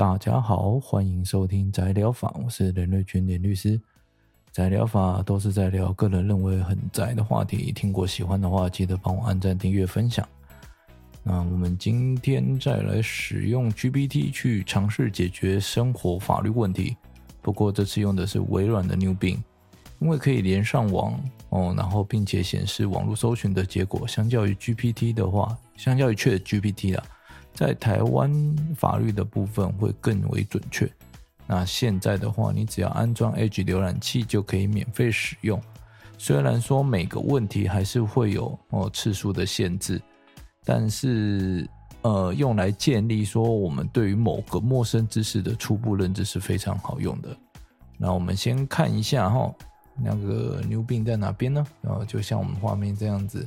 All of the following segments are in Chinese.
大家好，欢迎收听宅聊法，我是连瑞君连律师。宅聊法都是在聊个人认为很宅的话题，听过喜欢的话，记得帮我按赞、订阅、分享。那我们今天再来使用 GPT 去尝试解决生活法律问题，不过这次用的是微软的 New Bing，因为可以连上网哦，然后并且显示网络搜寻的结果，相较于 GPT 的话，相较于 ChatGPT 啦。在台湾法律的部分会更为准确。那现在的话，你只要安装 Edge 浏览器就可以免费使用。虽然说每个问题还是会有哦次数的限制，但是呃用来建立说我们对于某个陌生知识的初步认知是非常好用的。那我们先看一下哈，那个 New Bing 在哪边呢？然后就像我们画面这样子。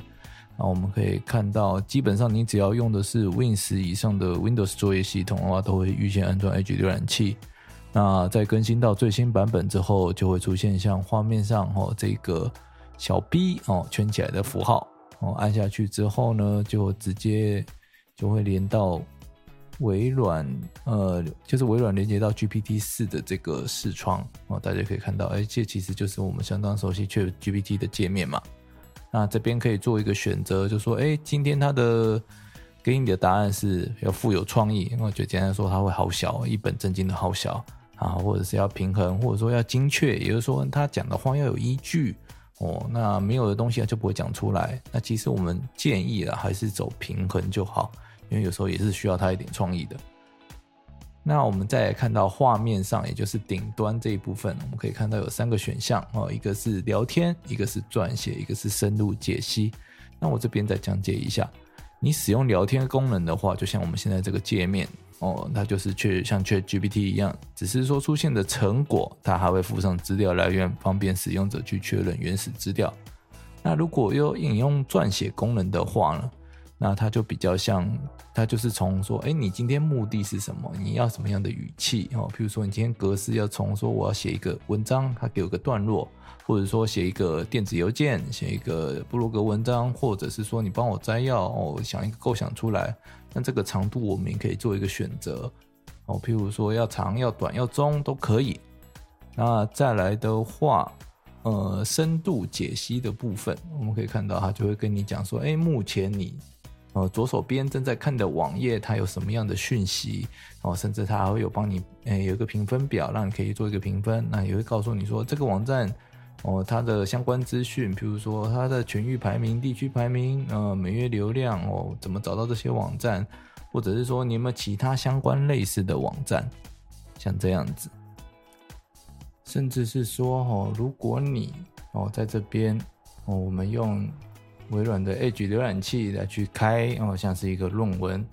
那我们可以看到，基本上你只要用的是 Win 十以上的 Windows 作业系统的话，都会预先安装 Edge 浏览器。那在更新到最新版本之后，就会出现像画面上哦这个小 B 哦圈起来的符号哦，按下去之后呢，就直接就会连到微软呃，就是微软连接到 GPT 四的这个视窗哦，大家可以看到，哎，这其实就是我们相当熟悉 ChatGPT 的界面嘛。那这边可以做一个选择，就说，哎，今天他的给你的答案是要富有创意，因为就简单说，他会好小，一本正经的好小啊，或者是要平衡，或者说要精确，也就是说，他讲的话要有依据哦。那没有的东西他就不会讲出来。那其实我们建议啊，还是走平衡就好，因为有时候也是需要他一点创意的。那我们再来看到画面上，也就是顶端这一部分，我们可以看到有三个选项哦，一个是聊天，一个是撰写，一个是深入解析。那我这边再讲解一下，你使用聊天功能的话，就像我们现在这个界面哦，它就是去像 ChatGPT 一样，只是说出现的成果，它还会附上资料来源，方便使用者去确认原始资料。那如果要引用撰写功能的话呢？那它就比较像，它就是从说，哎，你今天目的是什么？你要什么样的语气哦？譬如说，你今天格式要从说，我要写一个文章，它给我个段落，或者说写一个电子邮件，写一个部落格文章，或者是说你帮我摘要哦，想一个构想出来，那这个长度我们也可以做一个选择哦。譬如说要长、要短、要中都可以。那再来的话，呃，深度解析的部分，我们可以看到它就会跟你讲说，哎，目前你。呃，左手边正在看的网页，它有什么样的讯息？哦，甚至它还会有帮你，诶，有一个评分表，让你可以做一个评分。那也会告诉你说，这个网站，哦，它的相关资讯，比如说它的全域排名、地区排名，呃，每月流量，哦，怎么找到这些网站？或者是说你有没有其他相关类似的网站，像这样子。甚至是说，哦，如果你，哦，在这边，哦，我们用。微软的 Edge 浏览器来去开哦，像是一个论文，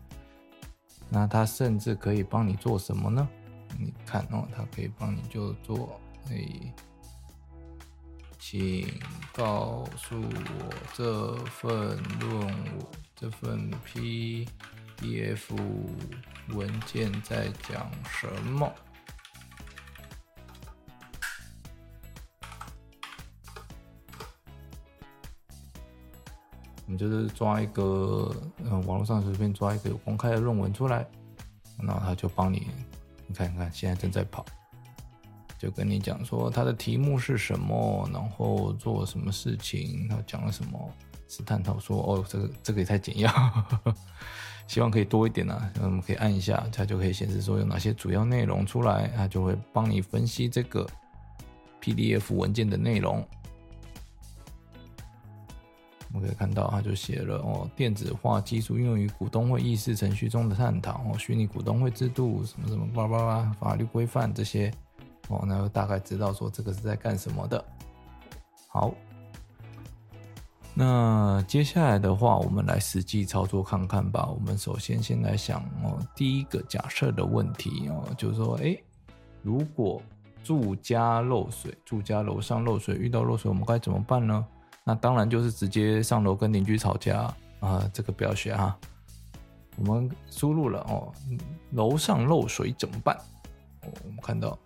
那它甚至可以帮你做什么呢？你看哦，它可以帮你就做，哎，请告诉我这份论文这份 PDF 文件在讲什么？你就是抓一个，嗯，网络上随便抓一个有公开的论文出来，然后他就帮你，你看你看现在正在跑，就跟你讲说他的题目是什么，然后做什么事情，他讲了什么，是探讨说，哦，这个这个也太简要，希望可以多一点啊，那我们可以按一下，它就可以显示说有哪些主要内容出来，它就会帮你分析这个 PDF 文件的内容。我们可以看到，他就写了哦，电子化技术应用于股东会议事程序中的探讨哦，虚拟股东会制度什么什么叭叭叭，法律规范这些哦，那就大概知道说这个是在干什么的。好，那接下来的话，我们来实际操作看看吧。我们首先先来想哦，第一个假设的问题哦，就是说，哎，如果住家漏水，住家楼上漏水，遇到漏水，我们该怎么办呢？那当然就是直接上楼跟邻居吵架啊，这个不要学哈。我们输入了哦，楼上漏水怎么办？哦，我们看到，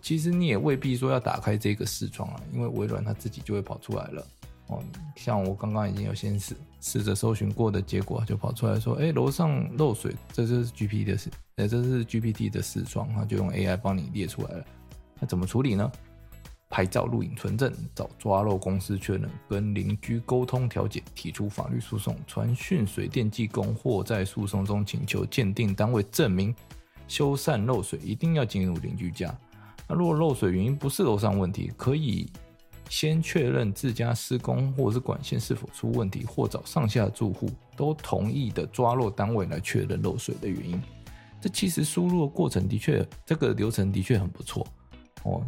其实你也未必说要打开这个视窗啊，因为微软它自己就会跑出来了。哦，像我刚刚已经有先试试着搜寻过的结果，就跑出来说，哎，楼上漏水，这就是 GPT 的事，哎，这是 GPT 的视窗，它就用 AI 帮你列出来了。那怎么处理呢？拍照录影存证，找抓漏公司确认，跟邻居沟通调解，提出法律诉讼，传讯水电技工或在诉讼中请求鉴定单位证明修缮漏水一定要进入邻居家。那如果漏水原因不是楼上问题，可以。先确认自家施工或是管线是否出问题，或找上下住户都同意的抓漏单位来确认漏水的原因。这其实输入的过程的确，这个流程的确很不错哦。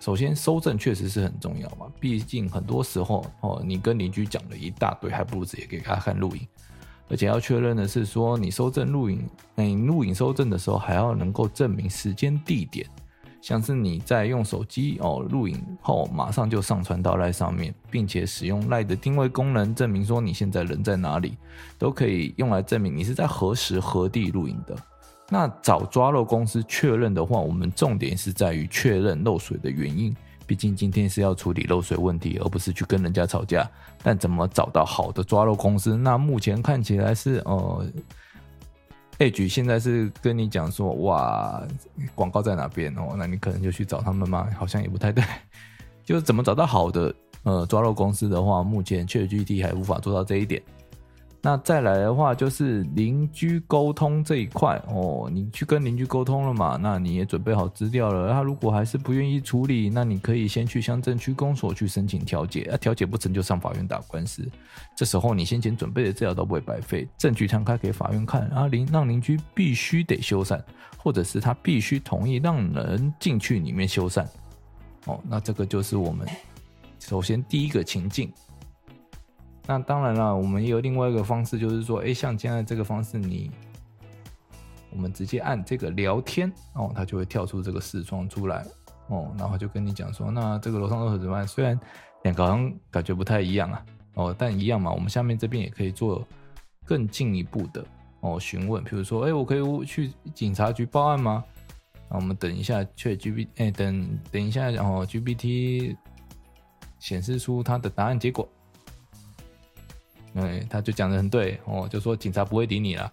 首先收证确实是很重要嘛，毕竟很多时候哦，你跟邻居讲了一大堆，还不如直接给他看录影。而且要确认的是说，你收证录影，你录影收证的时候还要能够证明时间地点。像是你在用手机哦录影后，马上就上传到赖上面，并且使用赖的定位功能证明说你现在人在哪里，都可以用来证明你是在何时何地录影的。那找抓漏公司确认的话，我们重点是在于确认漏水的原因，毕竟今天是要处理漏水问题，而不是去跟人家吵架。但怎么找到好的抓漏公司？那目前看起来是呃。Edge 现在是跟你讲说，哇，广告在哪边哦？那你可能就去找他们吗？好像也不太对。就是怎么找到好的呃抓漏公司的话，目前 ChatGPT 还无法做到这一点。那再来的话，就是邻居沟通这一块哦，你去跟邻居沟通了嘛？那你也准备好资料了。他如果还是不愿意处理，那你可以先去乡镇区公所去申请调解。啊，调解不成就上法院打官司。这时候你先前准备的资料都不会白费，证据摊开给法院看，啊，邻让邻居必须得修缮，或者是他必须同意让人进去里面修缮。哦，那这个就是我们首先第一个情境。那当然了，我们也有另外一个方式，就是说，哎，像现在这个方式，你我们直接按这个聊天哦，它就会跳出这个视窗出来哦，然后就跟你讲说，那这个楼上漏水怎么办？虽然两个好像感觉不太一样啊，哦，但一样嘛。我们下面这边也可以做更进一步的哦询问，比如说，哎，我可以去警察局报案吗？那我们等一下去 G B，哎，等等一下，然后 GPT 显示出它的答案结果。哎，他就讲的很对哦，就说警察不会理你了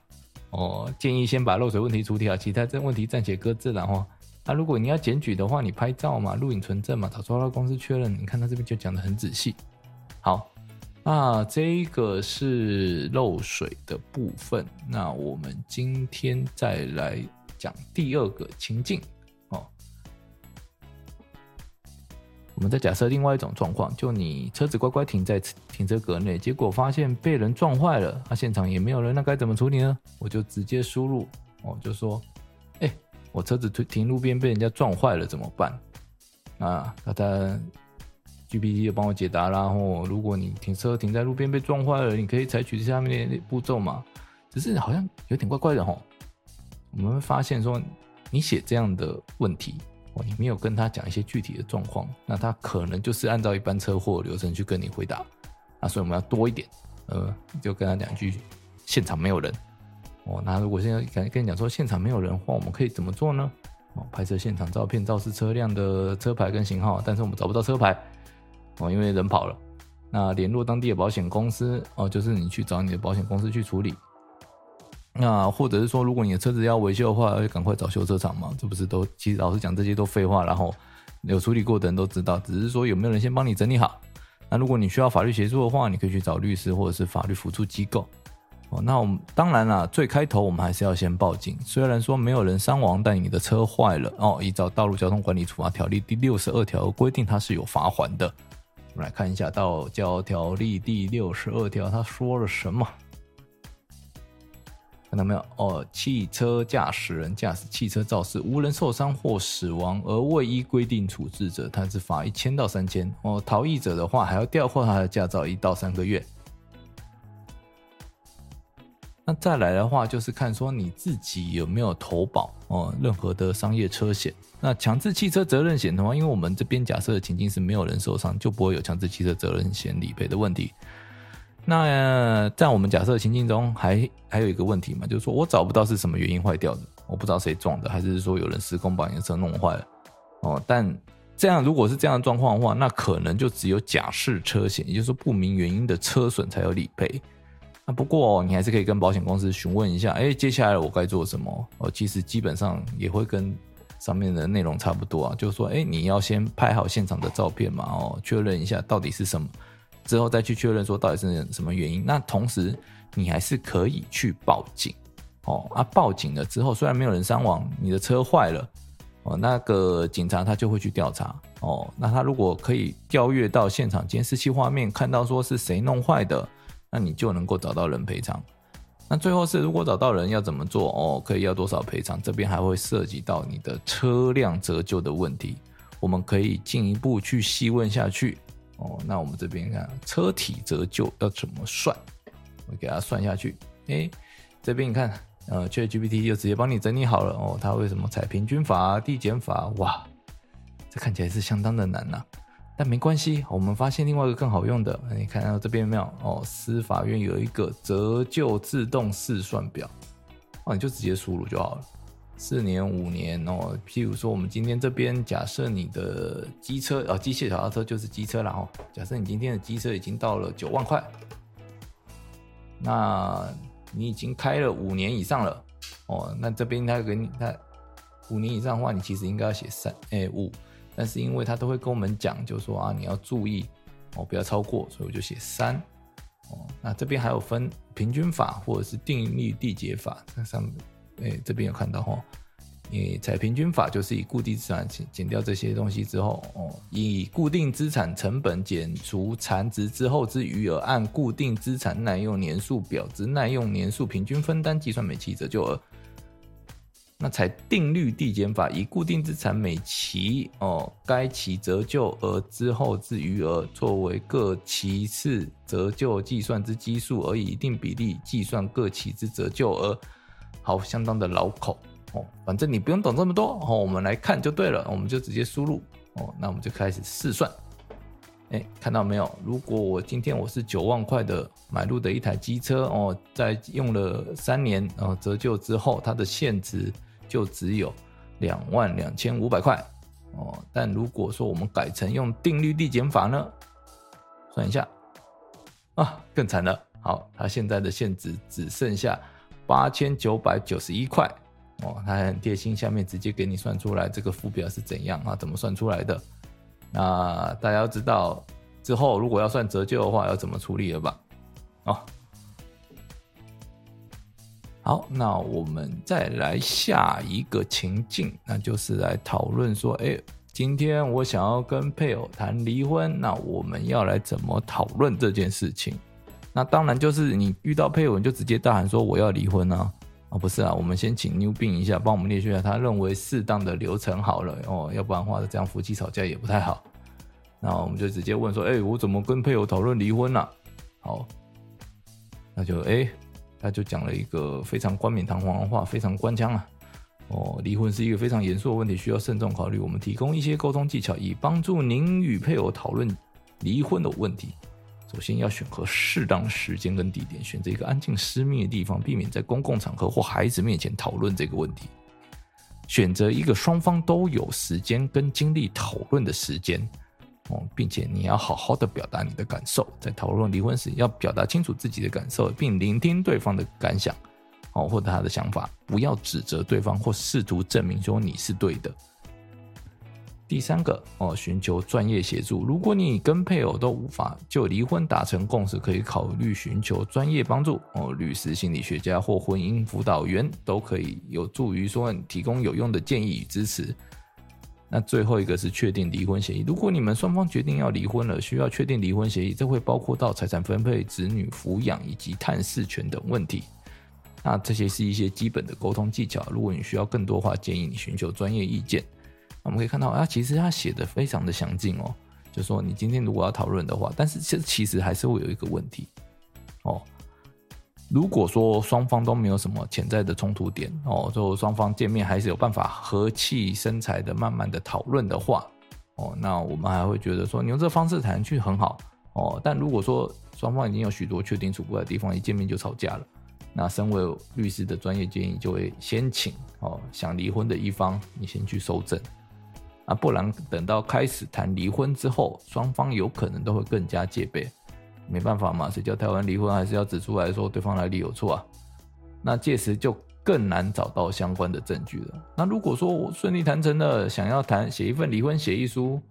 哦，建议先把漏水问题处理好，其他这问题暂且搁置了哈。那、如果你要检举的话，你拍照嘛，录影存证嘛，找抓到公司确认。你看他这边就讲的很仔细。好，那这个是漏水的部分，那我们今天再来讲第二个情境。我们再假设另外一种状况，就你车子乖乖停在停车格内，结果发现被人撞坏了，那、现场也没有人，那该怎么处理呢？我就直接输入，哦，就说，哎，我车子停停路边被人家撞坏了，怎么办？啊，那他 GPT 就帮我解答，然后如果你停车停在路边被撞坏了，你可以采取下面的步骤嘛？只是好像有点怪怪的吼。我们会发现说，你写这样的问题。你没有跟他讲一些具体的状况，那他可能就是按照一般车祸流程去跟你回答，那所以我们要多一点，呃，就跟他讲一句，现场没有人，哦，那如果现在跟跟你讲说现场没有人的话，我们可以怎么做呢？哦，拍摄现场照片，肇事车辆的车牌跟型号，但是我们找不到车牌，哦，因为人跑了，那联络当地的保险公司，哦，就是你去找你的保险公司去处理。那或者是说，如果你的车子要维修的话，要赶快找修车厂嘛？这不是都其实老实讲，这些都废话。然后有处理过的人都知道，只是说有没有人先帮你整理好。那如果你需要法律协助的话，你可以去找律师或者是法律辅助机构。哦，那我们当然啦，最开头我们还是要先报警。虽然说没有人伤亡，但你的车坏了哦，依照《道路交通管理处罚条例》第六十二条规定，它是有罚款的。我们来看一下《道交条例》第六十二条，它说了什么？看到没有？哦，汽车驾驶人驾驶汽车肇事，无人受伤或死亡而未依规定处置者，他是罚一千到三千。哦，逃逸者的话，还要吊扣他的驾照一到三个月。那再来的话，就是看说你自己有没有投保哦，任何的商业车险。那强制汽车责任险的话，因为我们这边假设的情境是没有人受伤，就不会有强制汽车责任险理赔的问题。那、在我们假设情境中还，还有一个问题嘛，就是说我找不到是什么原因坏掉的，我不知道谁撞的，还是说有人施工把你的车弄坏了哦。但这样如果是这样的状况的话，那可能就只有甲式车险，也就是说不明原因的车损才有理赔。那不过你还是可以跟保险公司询问一下，哎，接下来我该做什么？哦，其实基本上也会跟上面的内容差不多啊，就是说，哎，你要先拍好现场的照片嘛，哦，确认一下到底是什么，之后再去确认说到底是什么原因。那同时你还是可以去报警，哦，啊，报警了之后虽然没有人伤亡，你的车坏了，哦，那个警察他就会去调查，哦，那他如果可以调阅到现场监视器画面，看到说是谁弄坏的。那你就能够找到人赔偿。那最后是如果找到人要怎么做哦？可以要多少赔偿？这边还会涉及到你的车辆折旧的问题，我们可以进一步去细问下去哦。那我们这边看车体折旧要怎么算？我给它算下去。诶，这边你看，呃，ChatGPT 就直接帮你整理好了哦。它为什么采平均法、递减法？哇，这看起来是相当的难呐、但没关系，我们发现另外一个更好用的，你看到这边有没有？哦，司法院有一个折旧自动试算表，哦，你就直接输入就好了。四年、五年哦，譬如说我们今天这边假设你的机车啊，机械小轿车就是机车了哦。假设你今天的机车已经到了九万块，那你已经开了五年以上了哦，那这边他给你，他五年以上的话，你其实应该要写三哎五。但是因为他都会跟我们讲，就说啊，你要注意哦，不要超过，所以我就写三哦。那这边还有分平均法或者是定率递解法，那上面诶这边有看到哈，你采平均法就是以固定资产减减掉这些东西之后哦，以固定资产成本减除残值之后之余额，按固定资产耐用年数表之耐用年数平均分担计算每期折旧额。那采定率递减法，以固定资产每期哦该期折旧额之后之余额作为各期次折旧计算之基数，而以一定比例计算各期之折旧额。好，相当的绕口哦，反正你不用懂这么多哦，我们来看就对了，我们就直接输入哦，那我们就开始试算。哎，看到没有？如果我今天我是九万块的买入的一台机车哦，在用了三年哦折旧之后，它的现值。就只有两万两千五百块哦，但如果说我们改成用定律递减法呢，算一下啊，更惨了。好，它现在的现值只剩下八千九百九十一块哦，他很贴心，下面直接给你算出来这个附表是怎样啊？怎么算出来的？那大家要知道之后如果要算折旧的话，要怎么处理了吧？哦。好，那我们再来下一个情境，那就是来讨论说，哎，今天我想要跟配偶谈离婚，那我们要来怎么讨论这件事情？那当然就是你遇到配偶，你就直接大喊说我要离婚啊！啊，不是啊，我们先请 New 病一下，帮我们列举一下他认为适当的流程好了哦，要不然的话这样夫妻吵架也不太好。那我们就直接问说，哎，我怎么跟配偶讨论离婚呢？好，那就哎。他就讲了一个非常冠冕堂皇的话，非常官腔啊！哦，离婚是一个非常严肃的问题，需要慎重考虑。我们提供一些沟通技巧，以帮助您与配偶讨论离婚的问题。首先要选择适当时间跟地点，选择一个安静私密的地方，避免在公共场合或孩子面前讨论这个问题。选择一个双方都有时间跟精力讨论的时间。哦，并且你要好好的表达你的感受，在讨论离婚时要表达清楚自己的感受，并聆听对方的感想，哦，或者他的想法，不要指责对方或试图证明说你是对的。第三个哦，寻求专业协助。如果你跟配偶都无法就离婚达成共识，可以考虑寻求专业帮助哦，律师、心理学家或婚姻辅导员都可以有助于说提供有用的建议与支持。那最后一个是确定离婚协议。如果你们双方决定要离婚了，需要确定离婚协议，这会包括到财产分配、子女抚养以及探视权等问题。那这些是一些基本的沟通技巧。如果你需要更多话，建议你寻求专业意见。我们可以看到啊，其实他写的非常的详尽哦，就说你今天如果要讨论的话，但是这其实还是会有一个问题哦。如果说双方都没有什么潜在的冲突点哦，就双方见面还是有办法和气生财的，慢慢的讨论的话哦，那我们还会觉得说你用这方式谈去很好哦。但如果说双方已经有许多确定处不来的地方，一见面就吵架了，那身为律师的专业建议就会先请哦想离婚的一方，你先去搜证啊，不然等到开始谈离婚之后，双方有可能都会更加戒备。没办法嘛，谁叫台湾离婚，还是要指出来说对方哪里有错啊？那届时就更难找到相关的证据了。那如果说我顺利谈成了，想要谈写一份离婚协议书，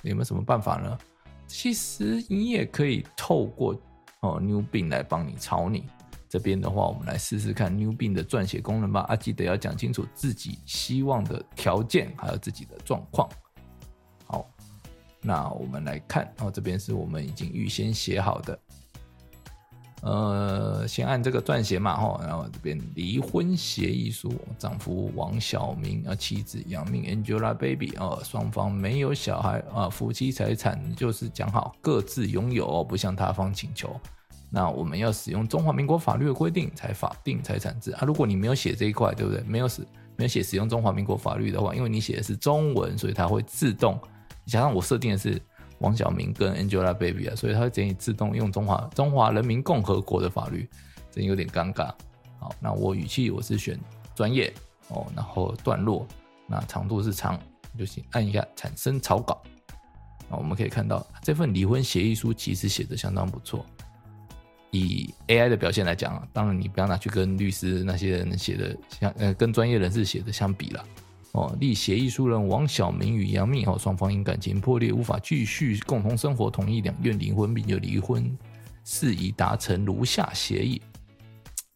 有没有什么办法呢？其实你也可以透过哦 Newbin 来帮你抄你。这边的话，我们来试试看 Newbin 的撰写功能吧。啊，记得要讲清楚自己希望的条件，还有自己的状况。好，那我们来看，哦，这边是我们已经预先写好的。呃，先按这个撰写嘛，哈，然后这边离婚协议书，丈夫王小明啊，妻子杨明 Angelababy 啊，双方没有小孩啊，夫妻财产就是讲好各自拥有，不向他方请求。那我们要使用中华民国法律的规定才法定财产制啊。如果你没有写这一块，对不对？没有使没有写使用中华民国法律的话，因为你写的是中文，所以它会自动。加上我设定的是王小明跟 Angelababy 啊，所以它会给你自动用中华中华人民共和国的法律，真有点尴尬。好，那我语气我是选专业哦，然后段落那长度是长，就行，按一下产生草稿。那我们可以看到这份离婚协议书其实写的相当不错。以 AI 的表现来讲啊，当然你不要拿去跟律师那些人写的相呃，跟专业人士写的相比了哦。立协议书人王小明与杨幂哦，双方因感情破裂无法继续共同生活，同意两院离婚，并就离婚事宜达成如下协议：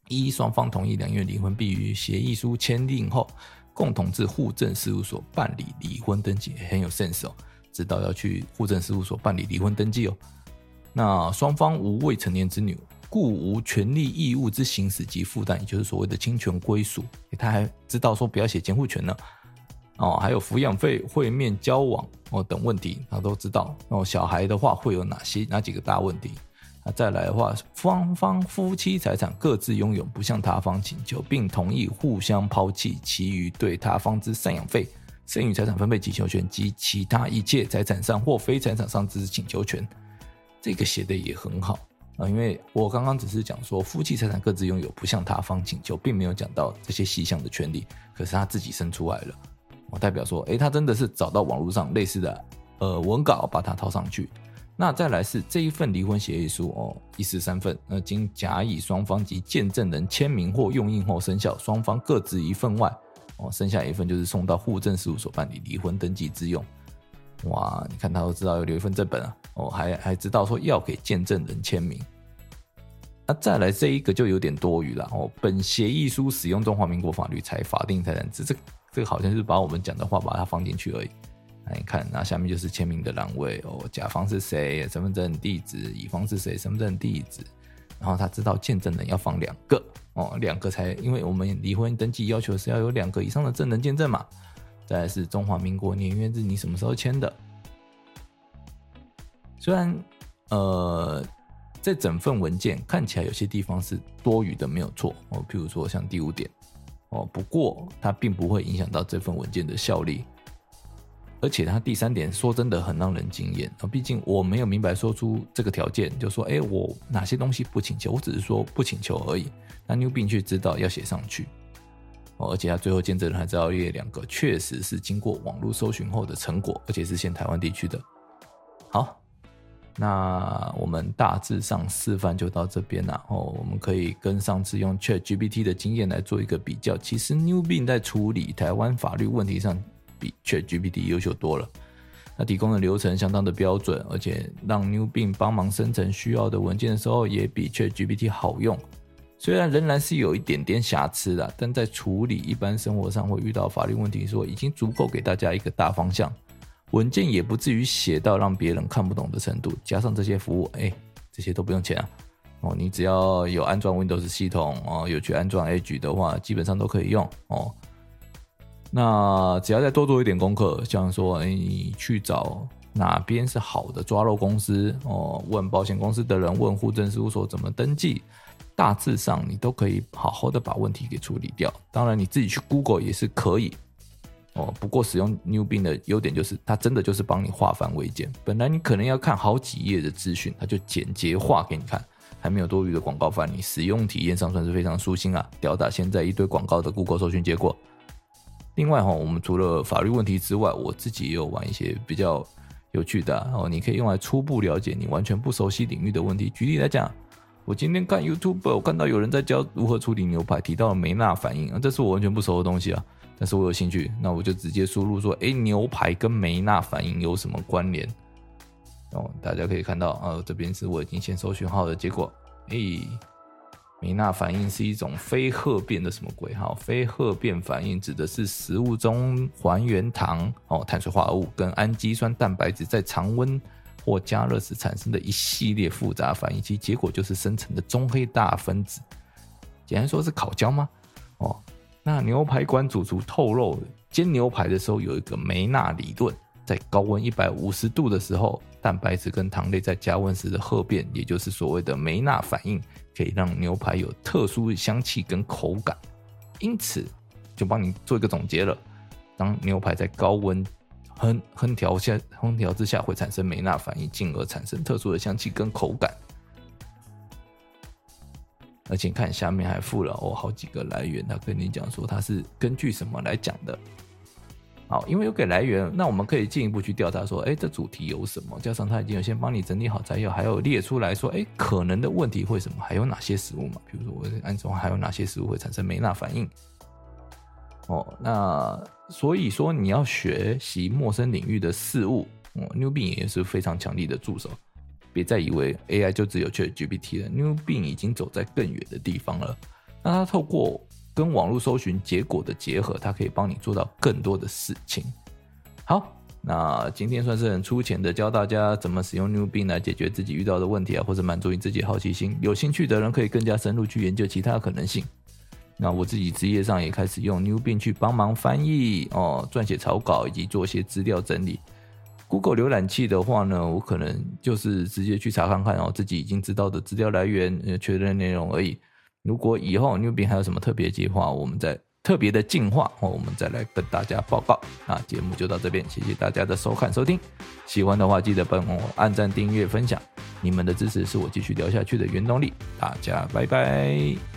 一、双方同意两院离婚，并于协议书签订后，共同至户政事务所办理离婚登记，很有 sense 哦，知道要去户政事务所办理离婚登记哦。那双方无未成年子女，故无权利义务之行使及负担，也就是所谓的侵权归属。他还知道说不要写监护权呢，哦，还有抚养费、会面、交往哦等问题，他都知道。哦，小孩的话会有哪些哪几个大问题？那再来的话，双方夫妻财产各自拥有，不向他方请求，并同意互相抛弃其余对他方之赡养费、剩余财产分配请求权及其他一切财产上或非财产上之请求权。这个写的也很好啊，因为我刚刚只是讲说夫妻财产各自拥有，不向他方请求，并没有讲到这些细项的权利。可是他自己生出来了，我代表说，诶，他真的是找到网络上类似的呃文稿，把它套上去。那再来是这一份离婚协议书哦，一式三份，那经甲乙双方及见证人签名或用印后生效，双方各执一份外，哦，剩下一份就是送到户政事务所办理离婚登记之用。哇，你看他都知道要留一份正本啊，哦，还还知道说要给见证人签名。那再来这一个就有点多余了哦。本协议书使用中华民国法律才法定财产制，这这个好像是把我们讲的话把它放进去而已。那你看，那下面就是签名的栏位哦，甲方是谁，身份证地址；乙方是谁，身份证地址。然后他知道见证人要放两个哦，两个才，因为我们离婚登记要求是要有两个以上的证人见证嘛。再来是中华民国年月日，你什么时候签的？虽然呃，这整份文件看起来有些地方是多余的，没有错哦。譬如说像第五点哦，不过它并不会影响到这份文件的效力。而且它第三点说真的很让人惊艳啊！毕竟我没有明白说出这个条件，就说哎，我哪些东西不请求，我只是说不请求而已。那 Newbin 却知道要写上去。哦而且他最后见证人还知道列两个，确实是经过网络搜寻后的成果，而且是现台湾地区的。好，那我们大致上示范就到这边了。哦，我们可以跟上次用 ChatGPT 的经验来做一个比较。其实 Newbin 在处理台湾法律问题上比 ChatGPT 优秀多了。它提供的流程相当的标准，而且让 Newbin 帮忙生成需要的文件的时候，也比 ChatGPT 好用。虽然仍然是有一点点瑕疵的，但在处理一般生活上会遇到法律问题的时候，已经足够给大家一个大方向。文件也不至于写到让别人看不懂的程度。加上这些服务，哎，这些都不用钱啊！哦，你只要有安装 Windows 系统哦，有去安装 Edge 的话，基本上都可以用哦。那只要再多做一点功课，像说，哎，你去找哪边是好的抓漏公司哦，问保险公司的人，问户政事务所怎么登记。大致上，你都可以好好的把问题给处理掉。当然，你自己去 Google 也是可以哦。不过，使用 New Bing 的优点就是，它真的就是帮你化繁为简。本来你可能要看好几页的资讯，它就简洁化给你看，还没有多余的广告范。你使用体验上算是非常舒心啊。吊打现在一堆广告的 Google 搜寻结果。另外哈，我们除了法律问题之外，我自己也有玩一些比较有趣的哦，你可以用来初步了解你完全不熟悉领域的问题。举例来讲，我今天看 YouTube，我看到有人在教如何处理牛排，提到了梅纳反应啊，这是我完全不熟的东西啊，但是我有兴趣，那我就直接输入说，诶，牛排跟梅纳反应有什么关联？哦，大家可以看到啊，这边是我已经先搜寻好的结果，诶。梅纳反应是一种非褐变的什么鬼？哈，非褐变反应指的是食物中还原糖哦，碳水化合物跟氨基酸蛋白质在常温或加热时产生的一系列复杂反应，其结果就是生成的中黑大分子。简单说是烤焦吗？哦，那牛排馆主厨透露，煎牛排的时候有一个梅纳理论，在高温一百五十度的时候，蛋白质跟糖类在加温时的褐变，也就是所谓的梅纳反应。可以让牛排有特殊的香气跟口感，因此就帮你做一个总结了。当牛排在高温烹烹调下烹调之下，会产生梅纳反应，进而产生特殊的香气跟口感。而且看下面还附了哦好几个来源，他跟你讲说它是根据什么来讲的。好，因为有给来源，那我们可以进一步去调查说，哎，这主题有什么？加上他已经有先帮你整理好材料，还有列出来说，哎，可能的问题会什么？还有哪些食物嘛？比如说，我按中还有哪些食物会产生梅纳反应？哦，那所以说你要学习陌生领域的事物，哦，Newbin 也是非常强力的助手。别再以为 AI 就只有 ChatGPT 了，Newbin 已经走在更远的地方了。那它透过跟网络搜寻结果的结合，它可以帮你做到更多的事情。好，那今天算是很粗浅的教大家怎么使用 Newbin 来解决自己遇到的问题啊，或者满足你自己好奇心。有兴趣的人可以更加深入去研究其他可能性。那我自己职业上也开始用 Newbin 去帮忙翻译哦，撰写草稿以及做些资料整理。Google 浏览器的话呢，我可能就是直接去查看看哦，自己已经知道的资料来源，确认内容而已。如果以后 Newbin 还有什么特别计划，我们再特别的进化，我们再来跟大家报告。那节目就到这边，谢谢大家的收看收听。喜欢的话，记得帮我按赞、订阅、分享，你们的支持是我继续聊下去的原动力。大家拜拜。